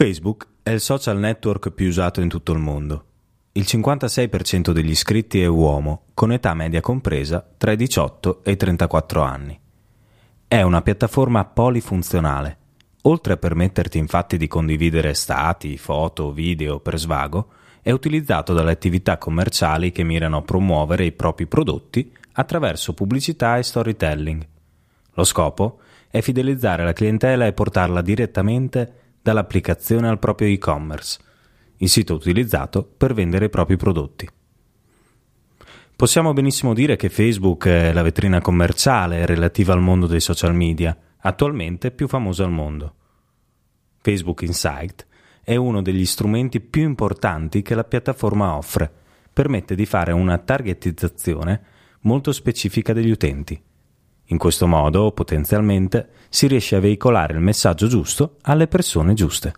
Facebook è il social network più usato in tutto il mondo. Il 56% degli iscritti è uomo, con età media compresa tra i 18 e i 34 anni. È una piattaforma polifunzionale. Oltre a permetterti infatti di condividere stati, foto, video per svago, è utilizzato dalle attività commerciali che mirano a promuovere i propri prodotti attraverso pubblicità e storytelling. Lo scopo è fidelizzare la clientela e portarla direttamente dall'applicazione al proprio e-commerce, il sito utilizzato per vendere i propri prodotti. Possiamo benissimo dire che Facebook è la vetrina commerciale relativa al mondo dei social media, attualmente più famosa al mondo. Facebook Insight è uno degli strumenti più importanti che la piattaforma offre, permette di fare una targetizzazione molto specifica degli utenti. In questo modo, potenzialmente, si riesce a veicolare il messaggio giusto alle persone giuste.